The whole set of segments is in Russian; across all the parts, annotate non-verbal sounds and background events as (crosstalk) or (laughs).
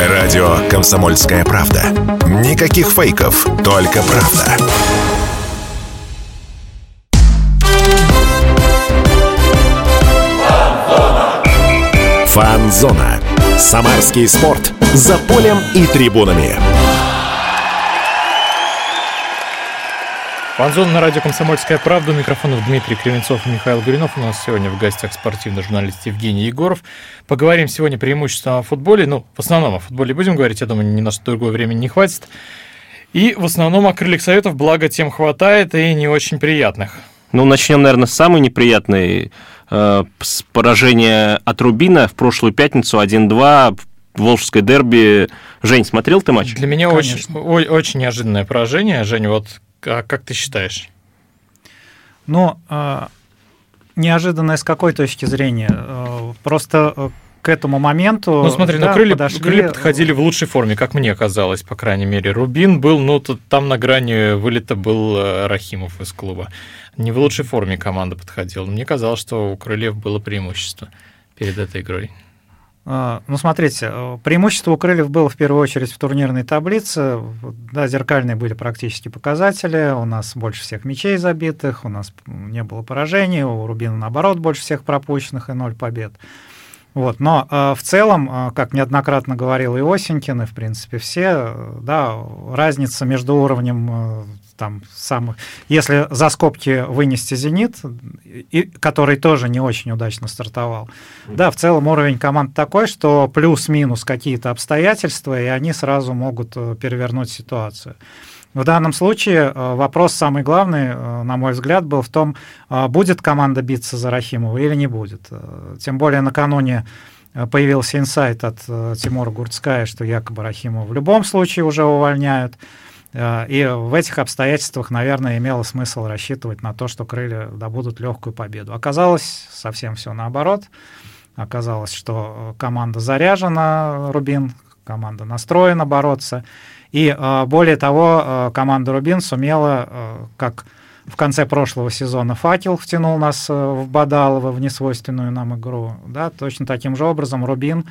Радио «Комсомольская правда». Никаких фейков, только правда. Фанзона. Самарский спорт. За полем и трибунами. Фанзон на радио «Комсомольская правда». У микрофонов Дмитрий Кривенцов и Михаил Гуринов. У нас сегодня в гостях спортивный журналист Евгений Егоров. Поговорим сегодня преимущественно о футболе. Ну, в основном о футболе будем говорить. Я думаю, ни на что другое времени не хватит. И в основном о крыльях советов, благо тем хватает и не очень приятных. Ну, начнем, наверное, с самой неприятной. Э, с поражения от Рубина в прошлую пятницу 1-2 Волжское дерби. Жень, смотрел ты матч? Для меня очень, очень неожиданное поражение. Жень, вот а как ты считаешь? Ну, э, неожиданное с какой точки зрения? Э, просто к этому моменту. Ну, смотри, да, ну, крылья, подошли... крылья подходили в лучшей форме, как мне казалось, по крайней мере. Рубин был, ну, тут, там на грани вылета был э, Рахимов из клуба. Не в лучшей форме команда подходила. Мне казалось, что у крыльев было преимущество перед этой игрой. А, ну, смотрите, э, преимущество у крыльев было в первую очередь в турнирной таблице. Да, зеркальные были практически показатели. У нас больше всех мячей забитых, у нас не было поражений, у Рубина, наоборот, больше всех пропущенных и ноль побед. Вот, но э, в целом, э, как неоднократно говорил и Осенькин, и в принципе все, э, да, разница между уровнем э, там самых, если за скобки вынести Зенит, и, который тоже не очень удачно стартовал, да, в целом уровень команд такой, что плюс-минус какие-то обстоятельства, и они сразу могут э, перевернуть ситуацию. В данном случае э, вопрос самый главный, э, на мой взгляд, был в том, будет команда биться за Рахимова или не будет. Тем более накануне появился инсайт от Тимура Гурцкая, что якобы Рахимова в любом случае уже увольняют. И в этих обстоятельствах, наверное, имело смысл рассчитывать на то, что крылья добудут легкую победу. Оказалось совсем все наоборот. Оказалось, что команда заряжена, Рубин, команда настроена бороться. И э, более того, э, команда Рубин сумела, э, как в конце прошлого сезона факел втянул нас в Бадалово, в несвойственную нам игру. Да, точно таким же образом Рубин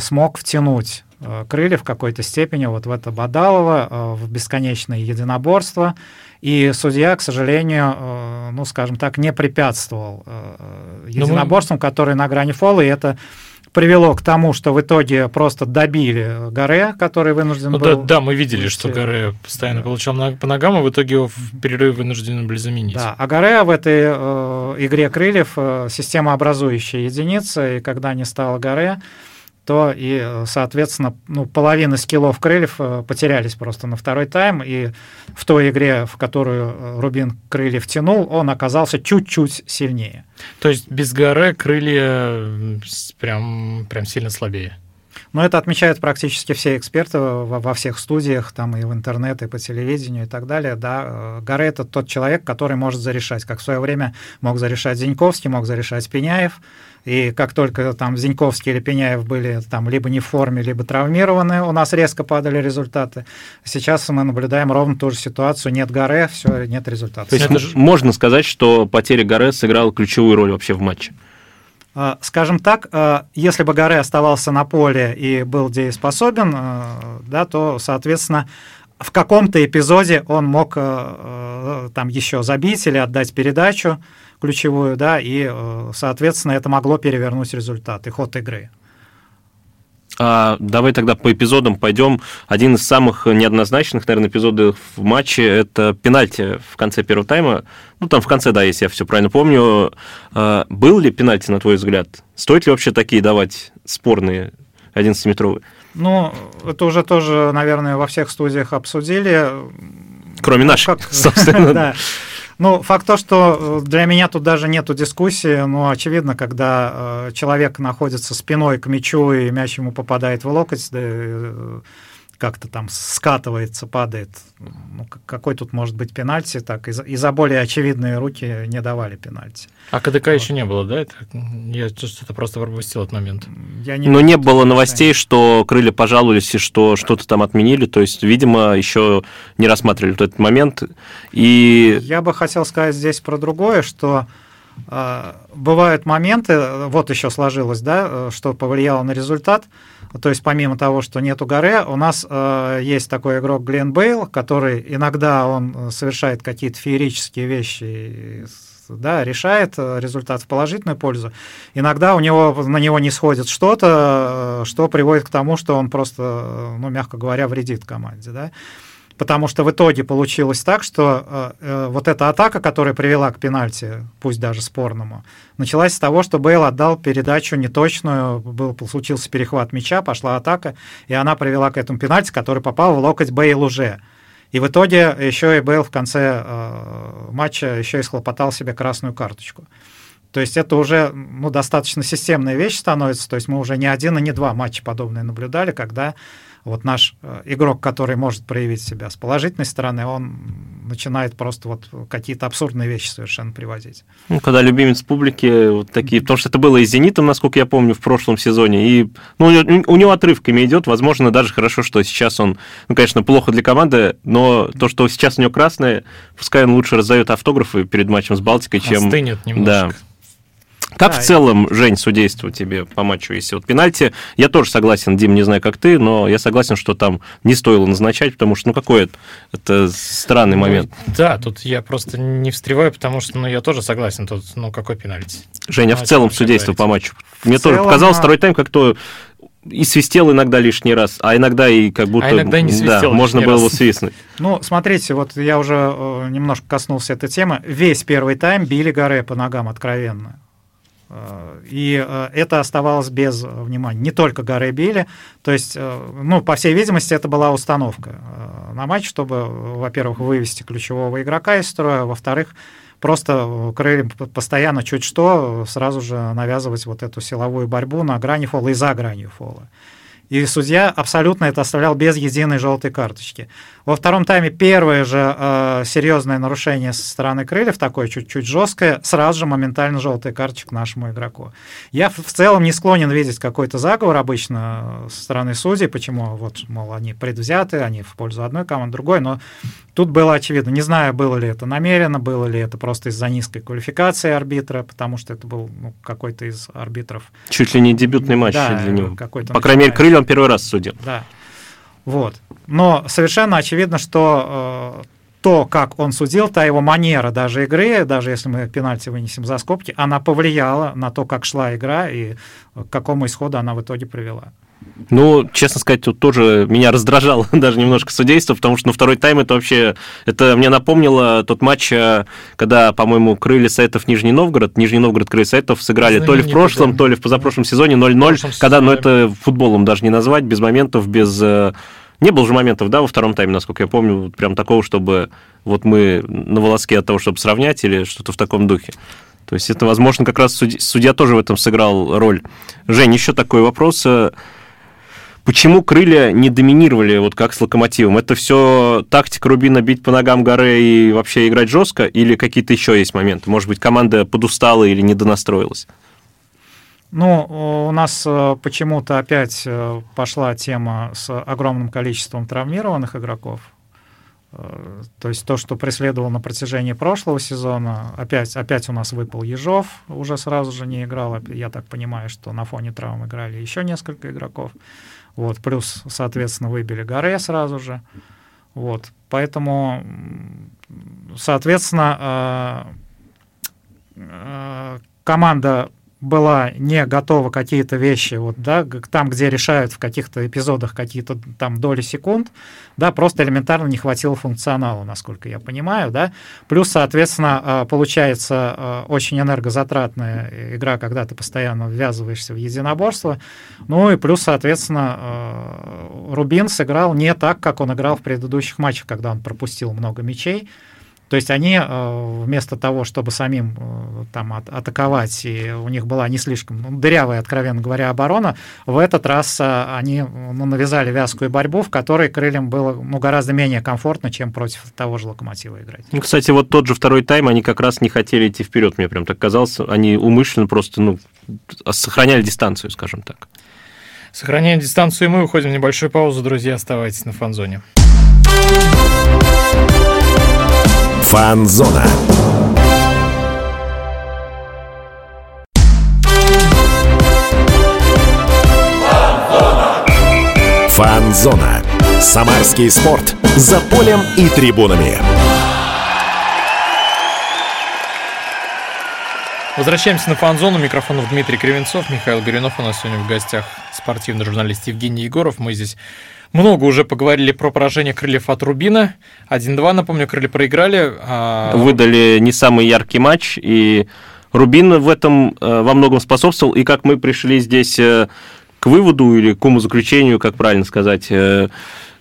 смог втянуть крылья в какой-то степени вот в это Бадалово, в бесконечное единоборство. И судья, к сожалению, ну, скажем так, не препятствовал ну, единоборствам, которые на грани фола, и это привело к тому, что в итоге просто добили Гаре, который вынужден ну, был... Да, да, мы видели, что Гаре постоянно да. получал по ногам, и в итоге его в перерыве вынуждены были заменить. Да, а Гаре в этой э, игре крыльев э, система образующая единица, и когда не стало Гаре, то и, соответственно, ну, половина скиллов крыльев э, потерялись просто на второй тайм, и в той игре, в которую э, Рубин крыльев тянул, он оказался чуть-чуть сильнее. То есть без горы крылья прям, прям сильно слабее? Но это отмечают практически все эксперты во, всех студиях, там и в интернете, и по телевидению и так далее. Да. Э, Гаре — это тот человек, который может зарешать, как в свое время мог зарешать Зиньковский, мог зарешать Пеняев, и как только там Зиньковский или Пеняев были там либо не в форме, либо травмированы, у нас резко падали результаты. Сейчас мы наблюдаем ровно ту же ситуацию. Нет Гаре, все, нет результата. То есть же... можно сказать, что потеря Гаре сыграла ключевую роль вообще в матче? А, скажем так, а, если бы Гаре оставался на поле и был дееспособен, а, да, то, соответственно, в каком-то эпизоде он мог там еще забить или отдать передачу, ключевую, да, и, э, соответственно, это могло перевернуть результат и ход игры. А, давай тогда по эпизодам пойдем. Один из самых неоднозначных, наверное, эпизодов в матче – это пенальти в конце первого тайма. Ну, там в конце, да, если я все правильно помню. А, был ли пенальти, на твой взгляд? Стоит ли вообще такие давать спорные 11-метровые? Ну, это уже тоже, наверное, во всех студиях обсудили. Кроме ну, наших, как... собственно. (laughs) да. Ну, факт то, что э, для меня тут даже нету дискуссии, но очевидно, когда э, человек находится спиной к мячу и мяч ему попадает в локоть, э, как-то там скатывается, падает. Ну, какой тут может быть пенальти? Так, и за, и за более очевидные руки не давали пенальти. А КДК вот. еще не было, да? Это, я что-то просто пропустил этот момент. Я не Но не было новостей, что крылья пожаловались и что что-то там отменили. То есть, видимо, еще не рассматривали этот момент. И... Я бы хотел сказать здесь про другое, что бывают моменты, вот еще сложилось, да, что повлияло на результат. То есть помимо того, что нету горы, у нас э, есть такой игрок Глен Бейл, который иногда он совершает какие-то феерические вещи, да, решает результат в положительную пользу. Иногда у него, на него не сходит что-то, что приводит к тому, что он просто, ну, мягко говоря, вредит команде. Да потому что в итоге получилось так, что э, э, вот эта атака, которая привела к пенальти, пусть даже спорному, началась с того, что Бейл отдал передачу неточную, был, случился перехват мяча, пошла атака, и она привела к этому пенальти, который попал в локоть Бейл уже. И в итоге еще и Бейл в конце э, матча еще и схлопотал себе красную карточку. То есть это уже ну, достаточно системная вещь становится. То есть мы уже не один и не два матча подобные наблюдали, когда вот наш э, игрок, который может проявить себя с положительной стороны, он начинает просто вот какие-то абсурдные вещи совершенно привозить. Ну, когда любимец публики вот такие, потому что это было и с «Зенитом», насколько я помню, в прошлом сезоне, и ну, у него отрывками идет, возможно, даже хорошо, что сейчас он, ну, конечно, плохо для команды, но то, что сейчас у него красное, пускай он лучше раздает автографы перед матчем с Балтикой, чем... Остынет немножко. Да. Как да. в целом, Жень, судейство тебе по матчу, если вот пенальти? Я тоже согласен, Дим, не знаю, как ты, но я согласен, что там не стоило назначать, потому что, ну, какой это, это странный ну, момент. Да, тут я просто не встреваю, потому что, ну, я тоже согласен, тут, ну, какой пенальти? Женя, а в целом судейство по матчу? Мне в тоже целом, показалось, второй тайм как-то и свистел иногда лишний раз, а иногда и как будто... А иногда не свистел Да, можно было раз. свистнуть. (laughs) Ну, смотрите, вот я уже э, немножко коснулся этой темы. Весь первый тайм били Гаре по ногам откровенно. И э, это оставалось без внимания. Не только Гарри Билли. То есть, э, ну, по всей видимости, это была установка э, на матч, чтобы, во-первых, вывести ключевого игрока из строя, во-вторых, просто крыльям постоянно чуть что сразу же навязывать вот эту силовую борьбу на грани фола и за гранью фола. И судья абсолютно это оставлял без единой желтой карточки. Во втором тайме первое же э, серьезное нарушение со стороны крыльев, такое чуть-чуть жесткое, сразу же моментально желтая карточка нашему игроку. Я в целом не склонен видеть какой-то заговор обычно со стороны судей, почему вот, мол, они предвзяты, они в пользу одной команды, другой, но тут было очевидно. Не знаю, было ли это намеренно, было ли это просто из-за низкой квалификации арбитра, потому что это был ну, какой-то из арбитров. Чуть ли не дебютный матч да, для него. По крайней мере, крылья он первый раз судил. Да. Вот. Но совершенно очевидно, что э, то, как он судил, та его манера даже игры, даже если мы пенальти вынесем за скобки, она повлияла на то, как шла игра и к какому исходу она в итоге привела. Ну, честно сказать, тут тоже меня раздражало (laughs) даже немножко судейство, потому что на второй тайм это вообще... Это мне напомнило тот матч, э, когда, по-моему, Крылья Сайтов Нижний Новгород, Нижний Новгород Крылья Сайтов сыграли то ли в прошлом, да. то ли в позапрошлом сезоне 0-0, когда, ну, это футболом даже не назвать, без моментов, без... Э, не было же моментов, да, во втором тайме, насколько я помню, прям такого, чтобы вот мы на волоске от того, чтобы сравнять или что-то в таком духе. То есть это, возможно, как раз судья, судья тоже в этом сыграл роль. Жень, еще такой вопрос. Почему крылья не доминировали, вот как с локомотивом? Это все тактика Рубина бить по ногам горы и вообще играть жестко, или какие-то еще есть моменты? Может быть, команда подустала или недонастроилась? Ну, у нас э, почему-то опять э, пошла тема с огромным количеством травмированных игроков. Э, то есть то, что преследовал на протяжении прошлого сезона, опять, опять у нас выпал Ежов, уже сразу же не играл. Я так понимаю, что на фоне травм играли еще несколько игроков. Вот, плюс, соответственно, выбили Горе сразу же. Вот, поэтому, соответственно, э, э, команда была не готова какие-то вещи, вот, да, там, где решают в каких-то эпизодах какие-то там доли секунд, да, просто элементарно не хватило функционала, насколько я понимаю, да, плюс, соответственно, а, получается а, очень энергозатратная игра, когда ты постоянно ввязываешься в единоборство, ну и плюс, соответственно, а, Рубин сыграл не так, как он играл в предыдущих матчах, когда он пропустил много мячей, то есть они э, вместо того, чтобы самим э, там атаковать, и у них была не слишком ну, дырявая, откровенно говоря, оборона, в этот раз э, они ну, навязали вязкую борьбу, в которой крыльям было ну, гораздо менее комфортно, чем против того же локомотива играть. Ну, кстати, вот тот же второй тайм, они как раз не хотели идти вперед, мне прям так казалось, они умышленно просто ну, сохраняли дистанцию, скажем так. Сохраняем дистанцию, и мы уходим в небольшую паузу. Друзья, оставайтесь на фанзоне. Фанзона. Фанзона. Самарский спорт за полем и трибунами. Возвращаемся на фан-зону. Микрофонов Дмитрий Кривенцов, Михаил Горюнов. У нас сегодня в гостях спортивный журналист Евгений Егоров. Мы здесь много уже поговорили про поражение крыльев от Рубина. 1-2, напомню, крылья проиграли. А... Выдали не самый яркий матч, и Рубин в этом э, во многом способствовал. И как мы пришли здесь э, к выводу или к умозаключению, как правильно сказать, э,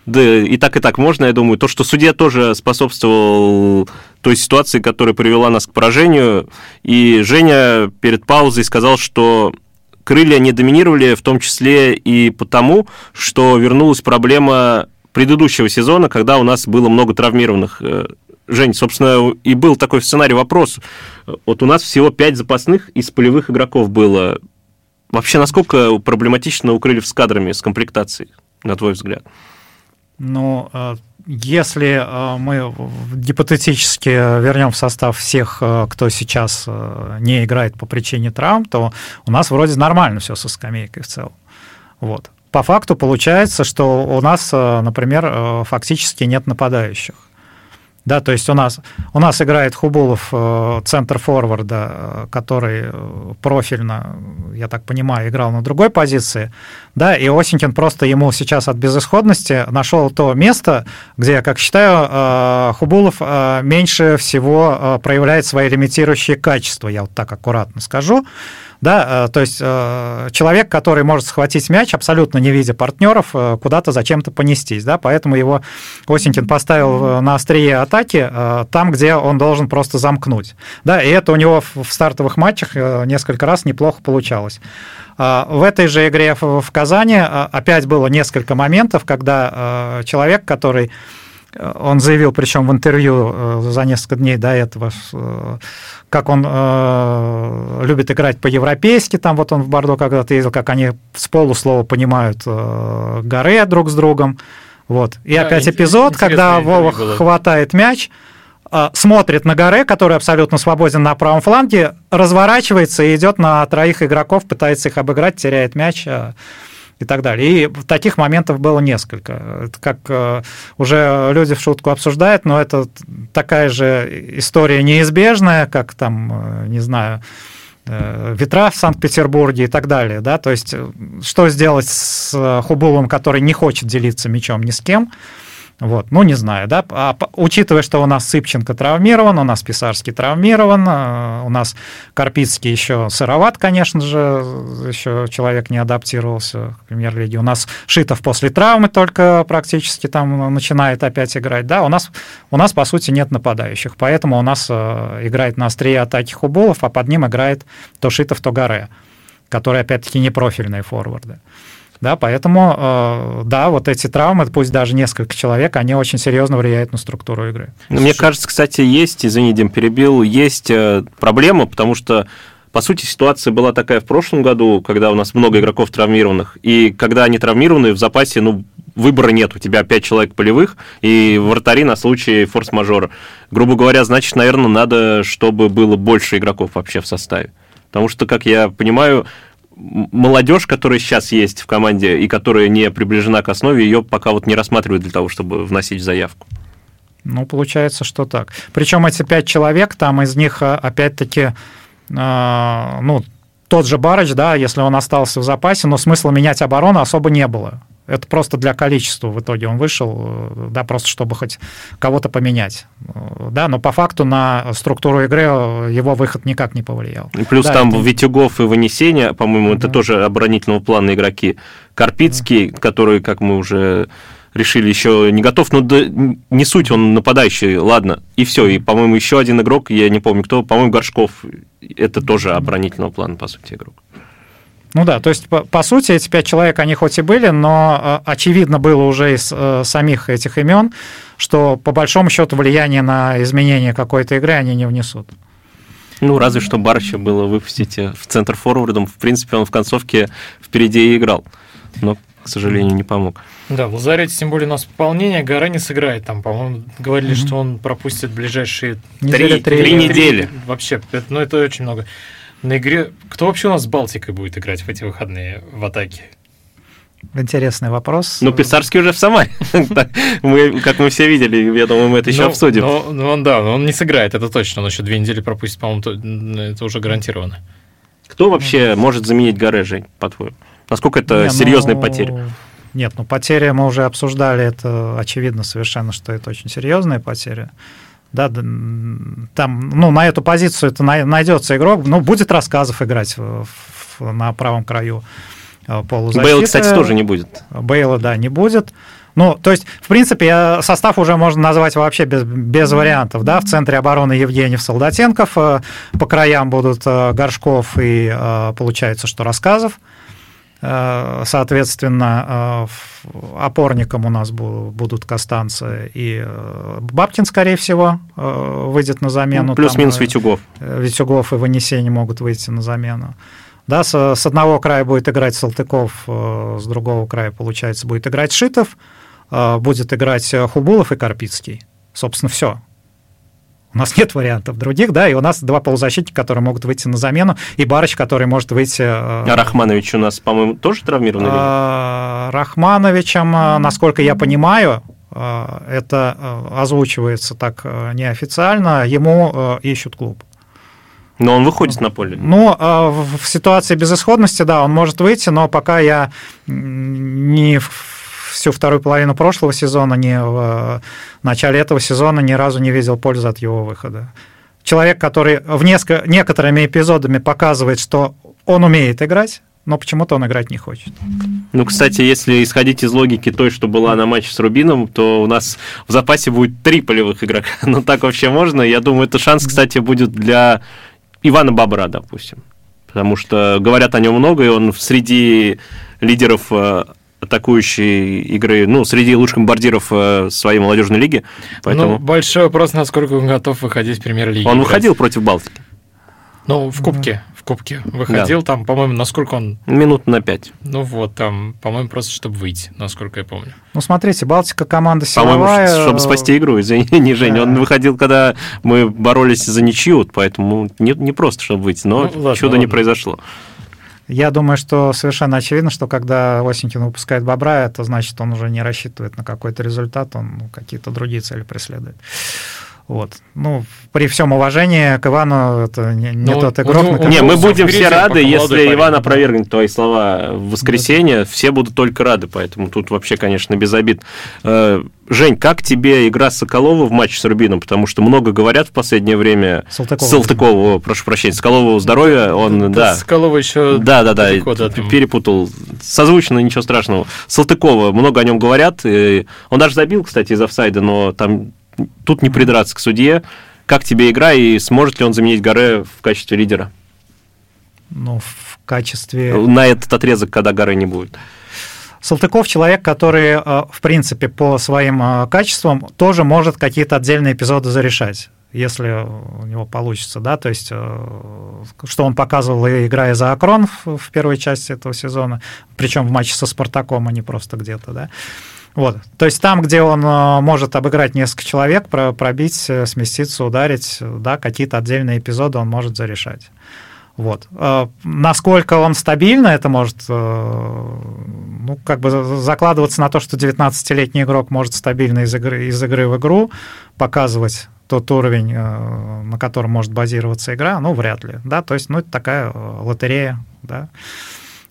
да и так, и так можно, я думаю. То, что судья тоже способствовал той ситуации, которая привела нас к поражению. И Женя перед паузой сказал, что крылья не доминировали, в том числе и потому, что вернулась проблема предыдущего сезона, когда у нас было много травмированных. Э, Жень, собственно, и был такой сценарий вопрос. Вот у нас всего пять запасных из полевых игроков было. Вообще, насколько проблематично у крыльев с кадрами, с комплектацией, на твой взгляд? Ну, э, если э, мы гипотетически вернем в состав всех, э, кто сейчас не играет по причине травм, то у нас вроде нормально все со скамейкой в целом. Вот. По факту получается, что у нас, например, фактически нет нападающих. Да, то есть у нас, у нас играет Хубулов э, центр форварда, э, который э, профильно, я так понимаю, играл на другой позиции, да, и Осенькин просто ему сейчас от безысходности нашел то место, где, как считаю, Хубулов меньше всего проявляет свои лимитирующие качества, я вот так аккуратно скажу, да, то есть человек, который может схватить мяч, абсолютно не видя партнеров, куда-то зачем-то понестись, да, поэтому его Осенькин поставил на острие атаки э, там, где он должен просто замкнуть. Да, и это у него в стартовых матчах э, несколько раз неплохо получалось. Э, в этой же игре в Казани опять было несколько моментов, когда человек, который он заявил, причем в интервью за несколько дней до этого, как он любит играть по-европейски, там вот он в Бордо когда-то ездил, как они с полуслова понимают горы друг с другом. Вот. И да, опять эпизод, когда Вова было. хватает мяч, а, смотрит на Горе, который абсолютно свободен на правом фланге, разворачивается и идет на троих игроков, пытается их обыграть, теряет мяч а, и так далее. И таких моментов было несколько. Это как э, уже люди в шутку обсуждают, но это такая же история неизбежная, как там, э, не знаю, Э, ветра в Санкт-Петербурге и так далее. Да? То есть, что сделать с Хубулом, который не хочет делиться мячом ни с кем, вот, ну, не знаю, да, а, учитывая, что у нас Сыпченко травмирован, у нас Писарский травмирован, у нас Карпицкий еще сыроват, конечно же, еще человек не адаптировался к премьер-лиге, у нас Шитов после травмы только практически там начинает опять играть, да, у нас, у нас, по сути, нет нападающих, поэтому у нас играет на острие атаки Хубулов, а под ним играет то Шитов, то Гаре, которые, опять-таки, не профильные форварды. Да, поэтому, э, да, вот эти травмы, пусть даже несколько человек, они очень серьезно влияют на структуру игры. Ну, мне кажется, кстати, есть, извини, Дим, перебил, есть э, проблема, потому что по сути, ситуация была такая в прошлом году, когда у нас много игроков травмированных, и когда они травмированы, в запасе, ну, выбора нет, у тебя пять человек полевых и вратари на случай форс-мажора. Грубо говоря, значит, наверное, надо, чтобы было больше игроков вообще в составе. Потому что, как я понимаю, молодежь, которая сейчас есть в команде и которая не приближена к основе, ее пока вот не рассматривают для того, чтобы вносить заявку. Ну, получается, что так. Причем эти пять человек, там из них а, опять-таки, э, ну, тот же Барыч, да, если он остался в запасе, но смысла менять оборону особо не было. Это просто для количества в итоге он вышел, э, да, просто чтобы хоть кого-то поменять. Э, да, но по факту на структуру игры э, его выход никак не повлиял. И плюс да, там это... Витюгов и Вынесения, по-моему, да. это тоже оборонительного плана игроки. Карпицкий, да. который, как мы уже решили, еще не готов, но да, не суть, он нападающий, ладно, и все. И, по-моему, еще один игрок, я не помню кто, по-моему, Горшков, это тоже оборонительного плана, по сути, игрок. Ну да, то есть, по, по сути, эти пять человек, они хоть и были, но э, очевидно было уже из э, самих этих имен, что по большому счету влияние на изменение какой-то игры они не внесут. Ну, разве что Барча было выпустить э, в центр форвардом. В принципе, он в концовке впереди и играл. Но, к сожалению, не помог. Да, в Лазарете, тем более, у нас пополнение, Гора не сыграет. Там, по-моему, говорили, mm-hmm. что он пропустит ближайшие три, три, три недели. Вообще, ну, это очень много на игре... Кто вообще у нас с Балтикой будет играть в эти выходные в атаке? Интересный вопрос. Ну, Писарский уже в Самаре. (laughs) мы, как мы все видели, я думаю, мы это еще Ну, обсудим. Ну, ну, он, да, но он не сыграет, это точно. Он еще две недели пропустит, по-моему, то- это уже гарантированно. Кто вообще может заменить Гаре, Жень, по-твоему? Насколько это Не, серьезная ну, потеря? Нет, ну потери мы уже обсуждали, это очевидно совершенно, что это очень серьезная потеря. Да, там, ну, на эту позицию это най- найдется игрок, ну, будет рассказов играть в- в- на правом краю э, полузащиты. Бейл, кстати, тоже не будет. Бейла, да, не будет. Ну, то есть, в принципе, состав уже можно назвать вообще без, без вариантов. Да? В центре обороны Евгеньев Солдатенков, э, по краям будут э, Горшков и, получается, что Рассказов. Э, Соответственно, э, опорником у нас бу- будут Костанцы и э, Бабкин, скорее всего, выйдет на замену. Ну, Плюс-минус Витюгов. Витюгов и Ванесени могут выйти на замену. Да, с, с одного края будет играть Салтыков, с другого края, получается, будет играть Шитов, будет играть Хубулов и Карпицкий. Собственно, все. У нас нет вариантов других, да, и у нас два полузащитника, которые могут выйти на замену, и Барыч, который может выйти... э, А Рахманович у нас, по-моему, тоже травмирован? или э, Рахмановичем, э, насколько я понимаю, э, это озвучивается так неофициально, ему ищут клуб. Но он выходит на поле. Ну, в ситуации безысходности, да, он может выйти, но пока я не в- всю вторую половину прошлого сезона, не в э, начале этого сезона ни разу не видел пользы от его выхода. Человек, который в несколько, некоторыми эпизодами показывает, что он умеет играть, но почему-то он играть не хочет. Ну, кстати, если исходить из логики той, что была на матче с Рубином, то у нас в запасе будет три полевых игрока. (laughs) Ну, так вообще можно. Я думаю, это шанс, кстати, будет для Ивана Бабра, допустим. Потому что говорят о нем много, и он среди лидеров э, атакующей игры, ну, среди лучших бомбардиров э, своей молодежной лиги. Ну, Поэтому большой вопрос, насколько он готов выходить в премьер-лиге. он играть. выходил против Балтики. Ну, в Кубке. В Кубке выходил, там, по-моему, насколько он... Минут на пять. Ну вот, там, по-моему, просто чтобы выйти, насколько я помню. Ну, смотрите, Балтика команда По-моему, силовая. чтобы спасти игру, извини, Жень. Он Да. выходил, когда мы боролись за ничью, вот поэтому не, не просто, чтобы выйти, но Ну, ладно, чудо не ладно. произошло. Я думаю, что совершенно очевидно, что когда Осенькин выпускает Бобра, это значит, он уже не рассчитывает на какой-то результат, он какие-то другие цели преследует. Вот. Ну, при всем уважении к Ивану, это не, не Ну, тот игрок, которого- Не, мы будем все рады, если парень, Иван да. опровергнет твои слова в воскресенье, все будут только рады, поэтому тут вообще, конечно, без обид. Э, Жень, как тебе игра Соколова в матче с Рубином? Потому что много говорят в последнее время... Салтыкова. Салтыкова, прошу прощения, Соколову здоровья, он, да, Соколова еще Да, да, да, далеко, да, перепутал. Созвучно, ничего страшного. Салтыкова, много о нем говорят. и Он даже забил, кстати, из офсайда, но там тут не придраться к судье. Как тебе игра и сможет ли он заменить Гаре в качестве лидера? Ну, в качестве... На этот отрезок, когда Гаре не будет. Салтыков человек, который, э, в принципе, по своим э, качествам тоже может какие-то отдельные эпизоды зарешать если у него получится, да, то есть э, что он показывал, играя за Акрон в, в первой части этого сезона, причем в матче со Спартаком, а не просто где-то, да. Вот. То есть там, где он э, может обыграть несколько человек, про- пробить, э, сместиться, ударить, да, какие-то отдельные эпизоды он может зарешать. Вот. Э, Насколько он стабильно это может, ну, как бы за- закладываться на то, что 19-летний игрок может стабильно из игры, из игры в игру показывать тот уровень, на котором может базироваться игра, ну, вряд ли, да, то есть, ну, это такая лотерея, да.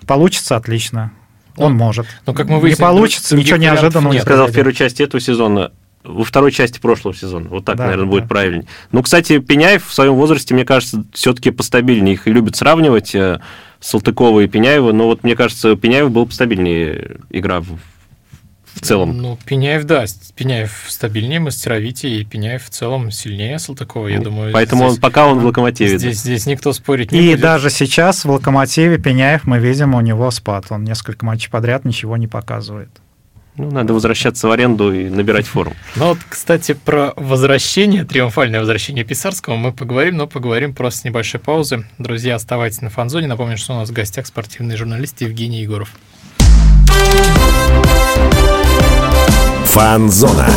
Получится отлично, он Ну, может. ну, как мы не выяснили, получится, других ничего неожиданного не нет. Сказал в первой части этого сезона, во второй части прошлого сезона. Вот так, Да, наверное, да. будет правильнее. Ну, кстати, Пеняев в своем возрасте, мне кажется, все-таки постабильнее. Их любят сравнивать э, Салтыкова и Пеняева, но вот мне кажется, у Пеняева была постабильнее игра в, в целом. Ну, Пеняев, да, Пеняев стабильнее, мастеровитее, и Пеняев в целом сильнее Салтыкова, я думаю. Поэтому здесь, он, пока он в локомотиве. здесь, здесь никто спорить не И будет. даже сейчас в «Локомотиве» Пеняев, мы видим, у него спад. Он несколько матчей подряд ничего не показывает. Ну, надо возвращаться в аренду и набирать форму. Ну вот, кстати, про возвращение, триумфальное возвращение Писарского мы поговорим, но поговорим просто с небольшой паузы. Друзья, оставайтесь на фанзоне. Напомню, что у нас в гостях спортивный журналист Евгений Егоров. Фанзона.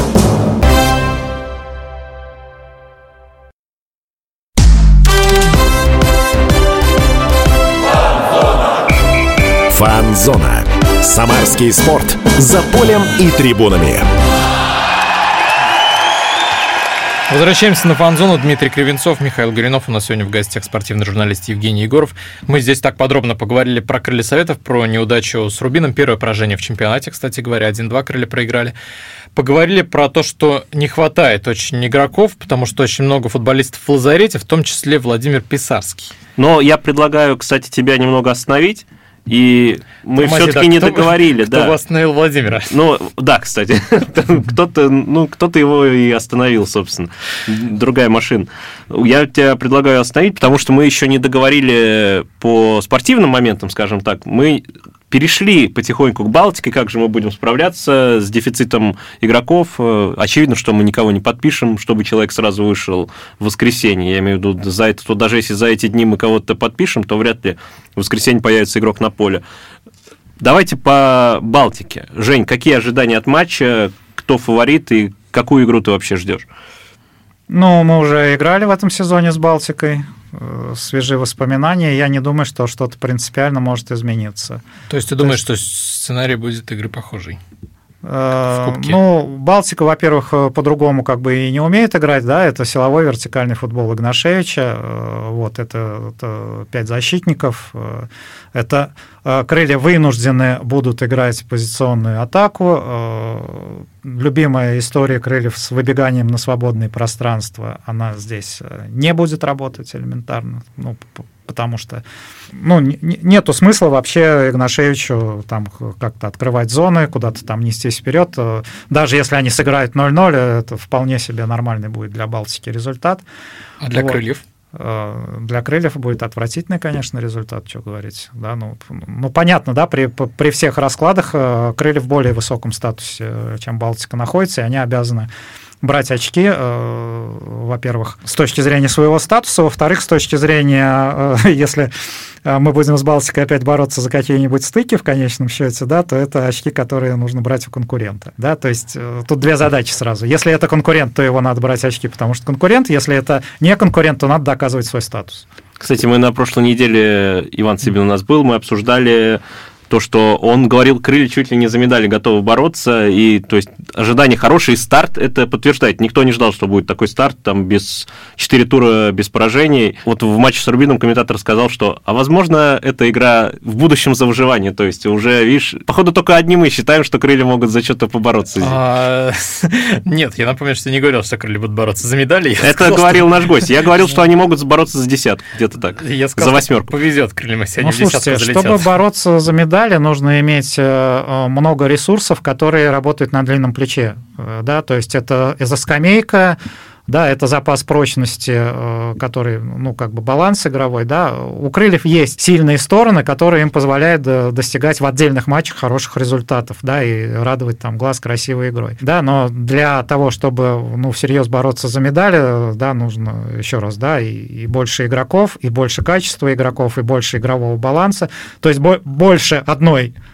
Фанзона. Самарский спорт. За полем и трибунами. Возвращаемся на фан-зону. Дмитрий Кривенцов, Михаил Горинов. У нас сегодня в гостях спортивный журналист Евгений Егоров. Мы здесь так подробно поговорили про крылья советов, про неудачу с Рубином. Первое поражение в чемпионате, кстати говоря. 1-2 крылья проиграли. Поговорили про то, что не хватает очень игроков, потому что очень много футболистов в лазарете, в том числе Владимир Писарский. Но я предлагаю, кстати, тебя немного остановить и мы все-таки не договорили. Кто да. остановил Владимира? Ну, да, кстати. (laughs) кто-то, ну, кто-то его и остановил, собственно. Другая машина. Я тебя предлагаю остановить, потому что мы еще не договорили по спортивным моментам, скажем так. Мы перешли потихоньку к Балтике, как же мы будем справляться с дефицитом игроков. Очевидно, что мы никого не подпишем, чтобы человек сразу вышел в воскресенье. Я имею в виду, за это, то даже если за эти дни мы кого-то подпишем, то вряд ли в воскресенье появится игрок на поле. Давайте по Балтике. Жень, какие ожидания от матча? Кто фаворит и какую игру ты вообще ждешь? Ну, мы уже играли в этом сезоне с Балтикой. Э, свежие воспоминания, я не думаю, что что-то принципиально может измениться. То есть ты думаешь, есть... что сценарий будет игры похожий? Э, ну, Балтика, во-первых, э, по-другому как бы и не умеет играть, да, это силовой вертикальный футбол Игнашевича, вот, это, это пять защитников, это крылья вынуждены будут играть позиционную атаку, любимая история крыльев с выбеганием на свободное пространство, она здесь не будет работать элементарно, ну, потому что ну, нету смысла вообще Игнашевичу там как-то открывать зоны, куда-то там нестись вперед. Даже если они сыграют 0-0, это вполне себе нормальный будет для Балтики результат. А для вот. крыльев? Э, для крыльев будет отвратительный, конечно, результат, что говорить. Да, ну, ну, понятно, да, при, при всех раскладах э, крылья в более высоком статусе, чем Балтика находится, и они обязаны брать очки, э, во-первых, с точки зрения своего статуса, во-вторых, с точки зрения, э, (laughs) если э, мы будем с Балтикой опять бороться за какие-нибудь стыки в конечном счете, да, то это очки, которые нужно брать у конкурента. Да, то есть тут две задачи сразу. Если это конкурент, то его надо брать очки, потому что конкурент. Если это не конкурент, то надо доказывать свой статус. Кстати, мы на прошлой неделе, Иван Сибин у нас был, мы обсуждали то, что он говорил, крылья чуть ли не за медали готовы бороться, и то есть ожидание хороший старт это подтверждает. Никто не ждал, что будет такой старт, там без 4 тура без поражений. Вот в матче с Рубином комментатор сказал, что, а возможно, это игра в будущем за выживание, то есть уже, видишь, походу только одни мы считаем, что крылья могут за что-то побороться. А, (laughs) нет, я напомню, что не говорил, что крылья будут бороться за медали. Это говорил наш гость. Я говорил, (laughs) что они могут бороться за десятку, где-то так. За восьмерку. Повезет крыльям, если они ну, в десятку Чтобы бороться за медали, далее нужно иметь э, э, много ресурсов, которые работают на длинном плече. Э, да, то есть это изоскамейка, да, это запас прочности, который, ну, как бы баланс игровой, да. У крыльев есть сильные стороны, которые им позволяют достигать в отдельных матчах хороших результатов, да, и радовать там глаз красивой игрой. Да, но для того, чтобы, ну, всерьез бороться за медали, да, нужно, еще раз, да, и, и больше игроков, и больше качества игроков, и больше игрового баланса, то есть больше одной Э,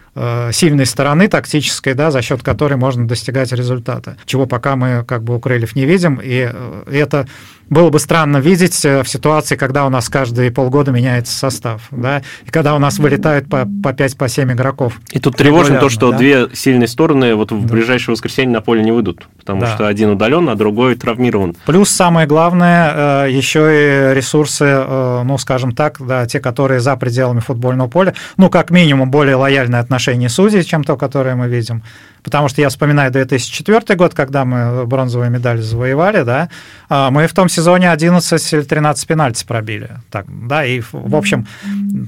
сильной стороны тактической, да, за счет которой можно достигать результата, чего пока мы как бы у крыльев не видим, и э, это было бы странно видеть э, в ситуации, когда у нас каждые полгода меняется состав, да, и когда у нас вылетают по, по 5-7 по игроков. И тут тревожно то, что да? две сильные стороны вот в да. ближайшее воскресенье на поле не выйдут, потому да. что один удален, а другой травмирован. Плюс самое главное, э, еще и ресурсы, э, ну, скажем так, да, те, которые за пределами футбольного поля, ну, как минимум, более лояльное отношение судей, чем то, которое мы видим. Потому что я вспоминаю 2004 год, когда мы бронзовую медаль завоевали, да, а, мы в том сезоне 11 или 13 пенальти пробили. Так, да, и, в общем,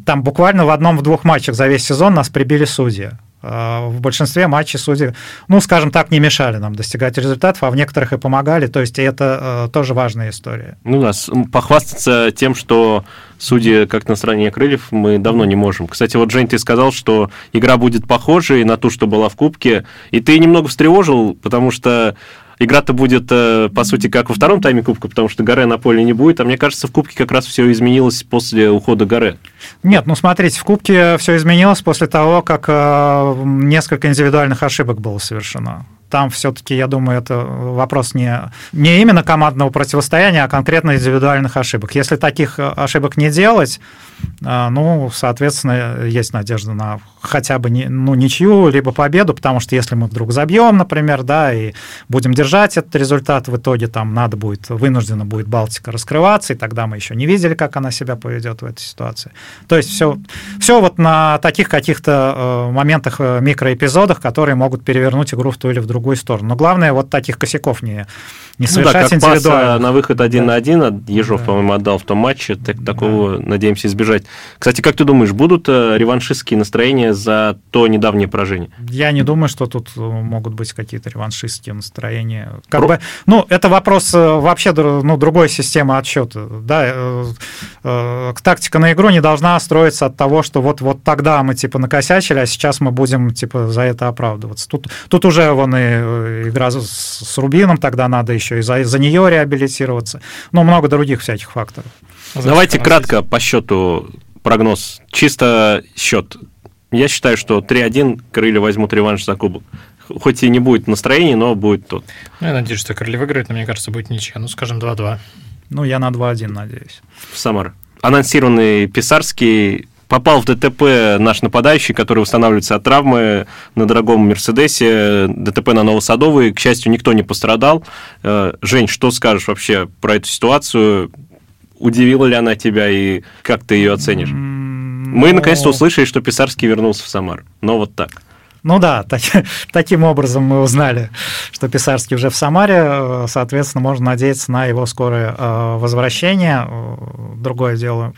там буквально в одном-двух матчах за весь сезон нас прибили судьи. А, в большинстве матчей судьи, ну, скажем так, не мешали нам достигать результатов, а в некоторых и помогали. То есть это э, тоже важная история. Ну да, похвастаться тем, что судьи как на стороне крыльев, мы давно не можем. Кстати, вот, Жень, ты сказал, что игра будет похожей на ту, что была в Кубке, и ты немного встревожил, потому что игра-то будет, э, по сути, как во втором тайме Кубка, потому что Гаре на поле не будет. А мне кажется, в Кубке как раз все изменилось после ухода Гаре. Нет, ну смотрите, в Кубке все изменилось после того, как э, несколько индивидуальных ошибок было совершено там все-таки, я думаю, это вопрос не, не именно командного противостояния, а конкретно индивидуальных ошибок. Если таких ошибок не делать, ну, соответственно, есть надежда на хотя бы не, ну, ничью, либо победу, потому что если мы вдруг забьем, например, да, и будем держать этот результат, в итоге там надо будет, вынуждена будет Балтика раскрываться, и тогда мы еще не видели, как она себя поведет в этой ситуации. То есть все, все вот на таких каких-то э, моментах, э, микроэпизодах, которые могут перевернуть игру в ту или в другую сторону. Но главное, вот таких косяков не, не совершать ну, да, как индивидуально. Пас на выход один да. на один Ежов, да. по-моему, отдал в том матче, так, такого да. надеемся избежать. Кстати, как ты думаешь, будут э, реваншистские настроения за то недавнее поражение? Я не думаю, что тут могут быть какие-то реваншистские настроения. Как Про... бы, ну, это вопрос вообще ну, другой системы отсчета. Да, тактика на игру не должна строиться от того, что вот, вот тогда мы типа накосячили, а сейчас мы будем типа за это оправдываться. Тут, тут уже вон и э, игра с, с Рубином, тогда надо еще и за, за нее реабилитироваться. Ну, много других всяких факторов. Давайте кратко по счету прогноз. Чисто счет. Я считаю, что 3-1 крылья возьмут реванш за кубок. Хоть и не будет настроения, но будет тот. Ну, я надеюсь, что крылья выиграют, но мне кажется, будет ничья. Ну, скажем, 2-2. Ну, я на 2-1 надеюсь. В Самар. Анонсированный Писарский попал в ДТП наш нападающий, который восстанавливается от травмы на дорогом Мерседесе, ДТП на Новосадовой. К счастью, никто не пострадал. Э, Жень, что скажешь вообще про эту ситуацию? Удивила ли она тебя и как ты ее оценишь? Мы наконец-то услышали, что Писарский вернулся в Самар. Но вот так. Ну да, так, (laughs) таким образом мы узнали, что Писарский уже в Самаре, э, соответственно, можно надеяться на его скорое э, возвращение. Э, другое дело,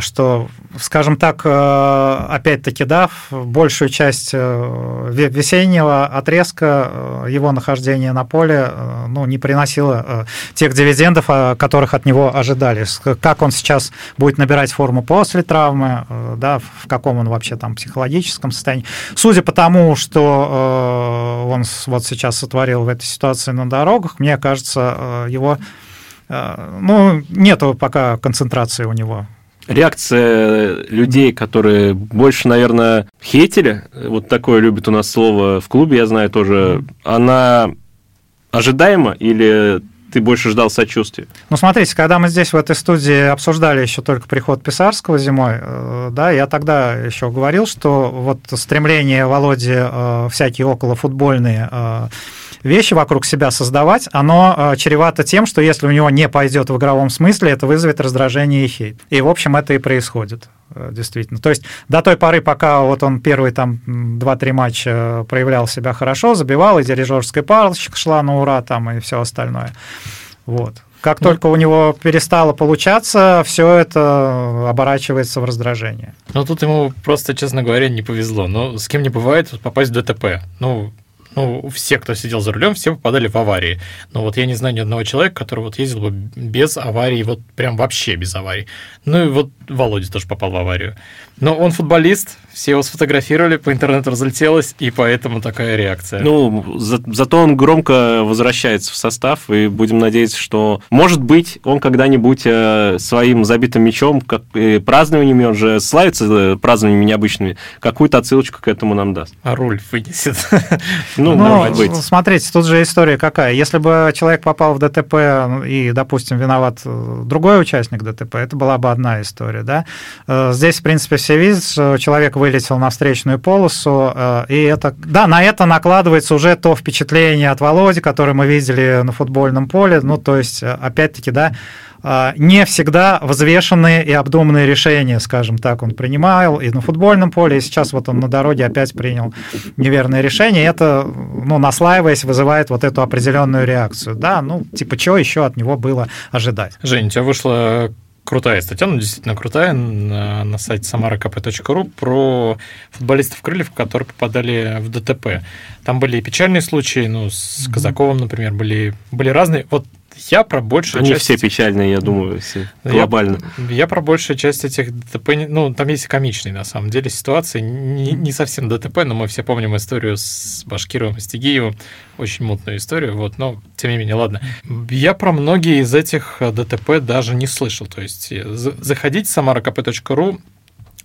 что, скажем так, опять-таки, да, большую часть весеннего отрезка его нахождения на поле ну, не приносило тех дивидендов, которых от него ожидали. Как он сейчас будет набирать форму после травмы, да, в каком он вообще там психологическом состоянии. Судя по тому, что э, он вот сейчас сотворил в этой ситуации на дорогах, мне кажется, э, его, э, ну, нету пока концентрации у него. Реакция людей, которые больше, наверное, хейтили, вот такое любит у нас слово в клубе, я знаю тоже, она ожидаема или ты больше ждал сочувствия? Ну, смотрите, когда мы здесь в этой студии обсуждали еще только приход Писарского зимой, э, да, я тогда еще говорил, что вот стремление Володи э, всякие околофутбольные э, вещи вокруг себя создавать, оно чревато тем, что если у него не пойдет в игровом смысле, это вызовет раздражение и хейт. И, в общем, это и происходит действительно. То есть до той поры, пока вот он первые там 2-3 матча проявлял себя хорошо, забивал, и дирижерская палочка шла на ура там и все остальное. Вот. Как ну, только у него перестало получаться, все это оборачивается в раздражение. Ну, тут ему просто, честно говоря, не повезло. Но с кем не бывает попасть в ДТП. Ну, ну, все, кто сидел за рулем, все попадали в аварии. Но вот я не знаю ни одного человека, который вот ездил бы без аварии, вот прям вообще без аварий. Ну и вот Володя тоже попал в аварию. Но он футболист, все его сфотографировали, по интернету разлетелось, и поэтому такая реакция. Ну, за, зато он громко возвращается в состав, и будем надеяться, что, может быть, он когда-нибудь э, своим забитым мячом, как э, празднованиями, он же славится э, празднованиями необычными, какую-то отсылочку к этому нам даст. А руль вынесет. (laughs) Ну, ну может быть. Смотрите, тут же история какая. Если бы человек попал в ДТП и, допустим, виноват э, другой участник ДТП, это была бы одна история, да. Здесь, в принципе, все что человек вылетел на встречную полосу, э, и это, да, на это накладывается уже то впечатление от Володи, которое мы видели на футбольном поле, ну, то есть, опять-таки, да, не всегда взвешенные и обдуманные решения, скажем так, он принимал и на футбольном поле, и сейчас вот он на дороге опять принял неверное решение. Это, ну, наслаиваясь, вызывает вот эту определенную реакцию. Да, ну, типа, чего еще от него было ожидать? Жень, у тебя вышла крутая статья, ну, действительно крутая, на, на сайте samarakp.ru про футболистов Крыльев, которые попадали в ДТП. Там были и печальные случаи, ну, с Казаковым, например, были, были разные. Вот я про большую Они часть... все печальные, я думаю, все глобально. Я, я про большую часть этих ДТП... Ну, там есть комичные, на самом деле, ситуации. Не, не совсем ДТП, но мы все помним историю с Башкировым и Стигиевым. Очень мутную историю, вот, но тем не менее, ладно. Я про многие из этих ДТП даже не слышал. То есть заходите в samarakp.ru,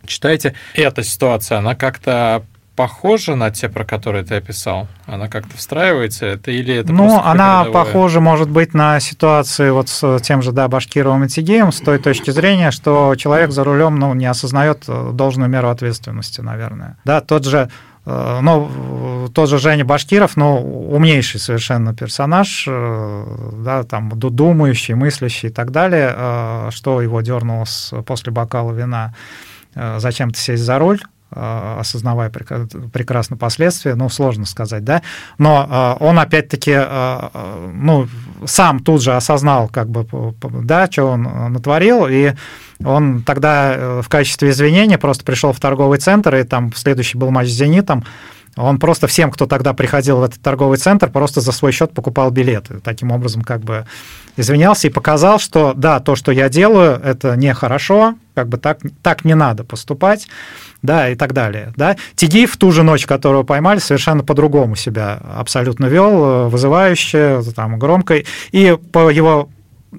читайте. Эта ситуация, она как-то похожа на те, про которые ты описал? Она как-то встраивается? Это или это Ну, она рядовая? похожа, может быть, на ситуации вот с тем же, да, Башкировым и Тигеем, с той точки зрения, что человек за рулем, ну, не осознает э, должную меру ответственности, наверное. Да, тот же э, ну, тот же Женя Башкиров, ну, умнейший совершенно персонаж, э, да, там, ду- думающий, мыслящий и так далее, что его дернуло после бокала вина зачем-то сесть за руль, осознавая прека- прекрасно последствия, ну, сложно сказать, да, но э, он опять-таки, э, ну, сам тут же осознал, как бы, да, что он натворил, и он тогда э, в качестве извинения просто пришел в торговый центр, и там следующий был матч с «Зенитом», он просто всем, кто тогда приходил в этот торговый центр, просто за свой счет покупал билеты. Таким образом, как бы извинялся и показал, что да, то, что я делаю, это нехорошо, как бы так, так не надо поступать, да, и так далее. Да. Тигиев в ту же ночь, которого поймали, совершенно по-другому себя абсолютно вел, э, вызывающе, там, громко. И по его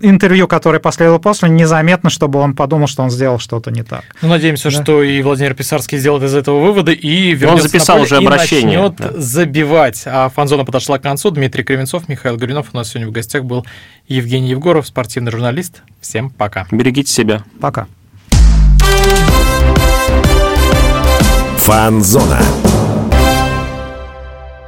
интервью, которое последовало после, незаметно, чтобы он подумал, что он сделал что-то не так. Ну, надеемся, Да. что и Владимир Писарский сделает из этого выводы и вернется записал на поле уже обращение, и начнет да. забивать. А фанзона подошла к концу. Дмитрий Кривенцов, Михаил Горюнов. У нас сегодня в гостях был Евгений Евгоров, спортивный журналист. Всем пока. Берегите себя. Пока. Фанзона.